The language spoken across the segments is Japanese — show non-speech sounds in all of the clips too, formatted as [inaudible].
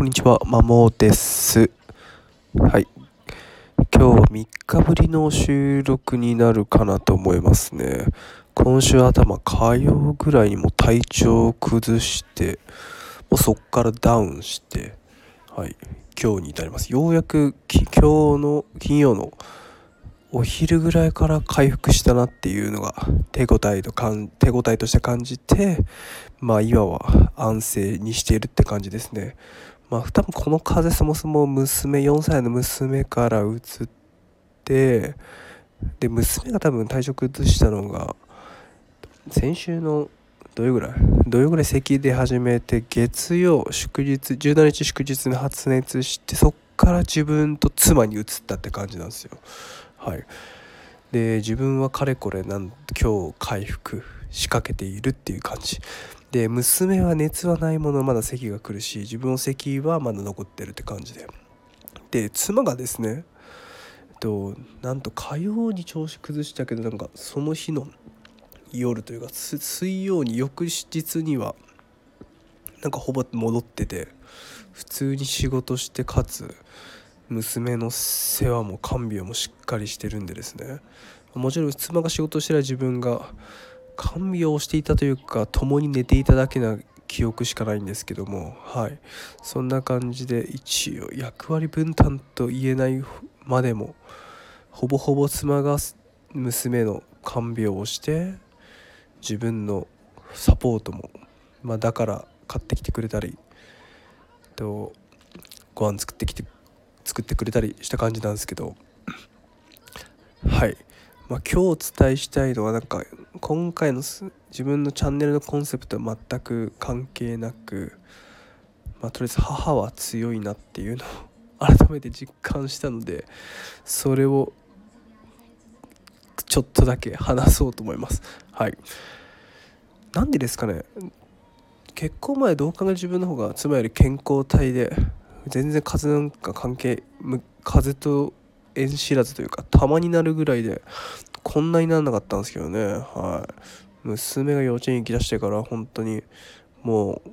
こんにちは、まもです。はい。今日は3日ぶりの収録になるかなと思いますね。今週頭、火曜ぐらいにも体調を崩して、もうそっからダウンして、はい、今日に至ります。ようやく今日の金曜のお昼ぐらいから回復したなっていうのが手応えとかん手応えとして感じてまあ今は安静にしているって感じですねまあ多分この風そもそも娘4歳の娘からうつってで娘が多分体調崩したのが先週の土曜ぐらい？土曜ぐらい咳出始めて月曜祝日17日祝日に発熱してそっから自分と妻に移ったって感じなんですよ。はい。で自分はかれこれなん今日回復しかけているっていう感じ。で娘は熱はないものまだ咳が来るし自分の咳はまだ残ってるって感じで。で妻がですねとなんと火曜に調子崩したけどなんかその日の夜というか水曜に翌日にはなんかほぼ戻ってて普通に仕事してかつ娘の世話も看病もしっかりしてるんでですね。もちろん妻が仕事してら自分が看病をしていたというか共に寝ていただけな記憶しかないんですけどもはい。そんな感じで一応役割分担と言えないまでもほぼほぼ妻が娘の看病をして自分のサポートも、まあ、だから買ってきてくれたりとご飯作ってきて作ってくれたりした感じなんですけど。はい、まあ、今日お伝えしたいのはなんか今回の自分のチャンネルのコンセプトは全く関係なく、まあ、とりあえず母は強いなっていうのを [laughs] 改めて実感したのでそれをちょっとだけ話そうと思います。はい。なんでですかね。結婚前どう考え自分の方が妻より健康体で全然風なんか関係風と縁知らずというかたまになるぐらいでこんなにならなかったんですけどね。はい。娘が幼稚園行きだしてから本当にもう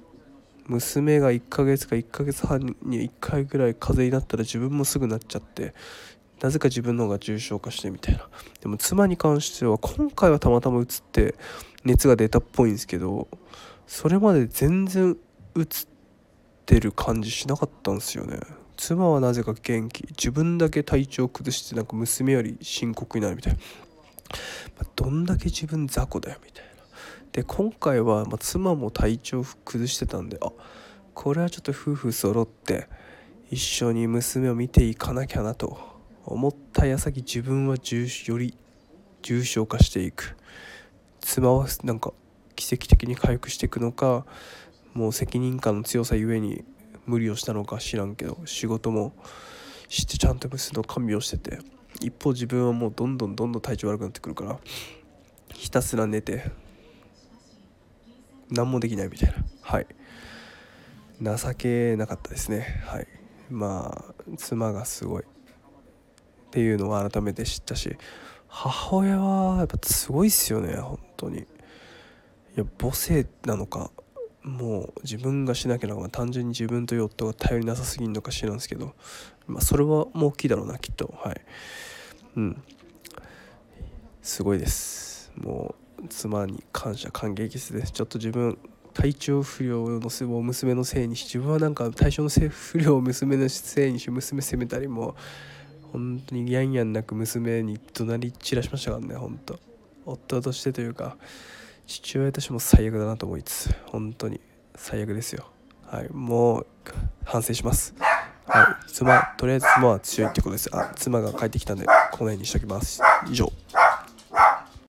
娘が1ヶ月か1ヶ月半に1回ぐらい風邪になったら自分もすぐなっちゃってなぜか自分の方が重症化してみたいな。でも妻に関しては今回はたまたまうつって熱が出たっぽいんですけどそれまで全然うつってる感じしなかったんですよね。妻はなぜか元気。自分だけ体調崩してなんか娘より深刻になるみたいな、どんだけ自分雑魚だよみたいな。で今回は、ま妻も体調崩してたんであこれはちょっと夫婦揃って一緒に娘を見ていかなきゃなと思った矢先自分はより重症化していく。妻はなんか奇跡的に回復していくのかもう責任感の強さゆえに無理をしたのか知らんけど仕事もしてちゃんと娘の看病してて一方自分はもうどんどんどんどん体調悪くなってくるからひたすら寝て何もできないみたいな。はい。情けなかったですね。はい。まあ妻がすごい。っていうのを改めて知ったし母親はやっぱすごいっすよね本当に。いや母性なのか。もう自分がしなきゃなら単純に自分という夫が頼りなさすぎんのか知らんすけどまあそれはもう大きいだろうなきっと。はい。うん。すごいです。もう妻に感謝感激ですちょっと自分体調不良のせを娘のせいにし自分はなんか体調の不良を娘のせいにし娘責めたりも本当にやんやんなく娘に怒鳴り散らしましたからね本当。夫としてというか父親としても最悪だなと思いつつ本当に最悪ですよ。はいもう反省します。はい妻とりあえず妻は強いってことです。あ妻が帰ってきたんでこの辺にしときます。以上。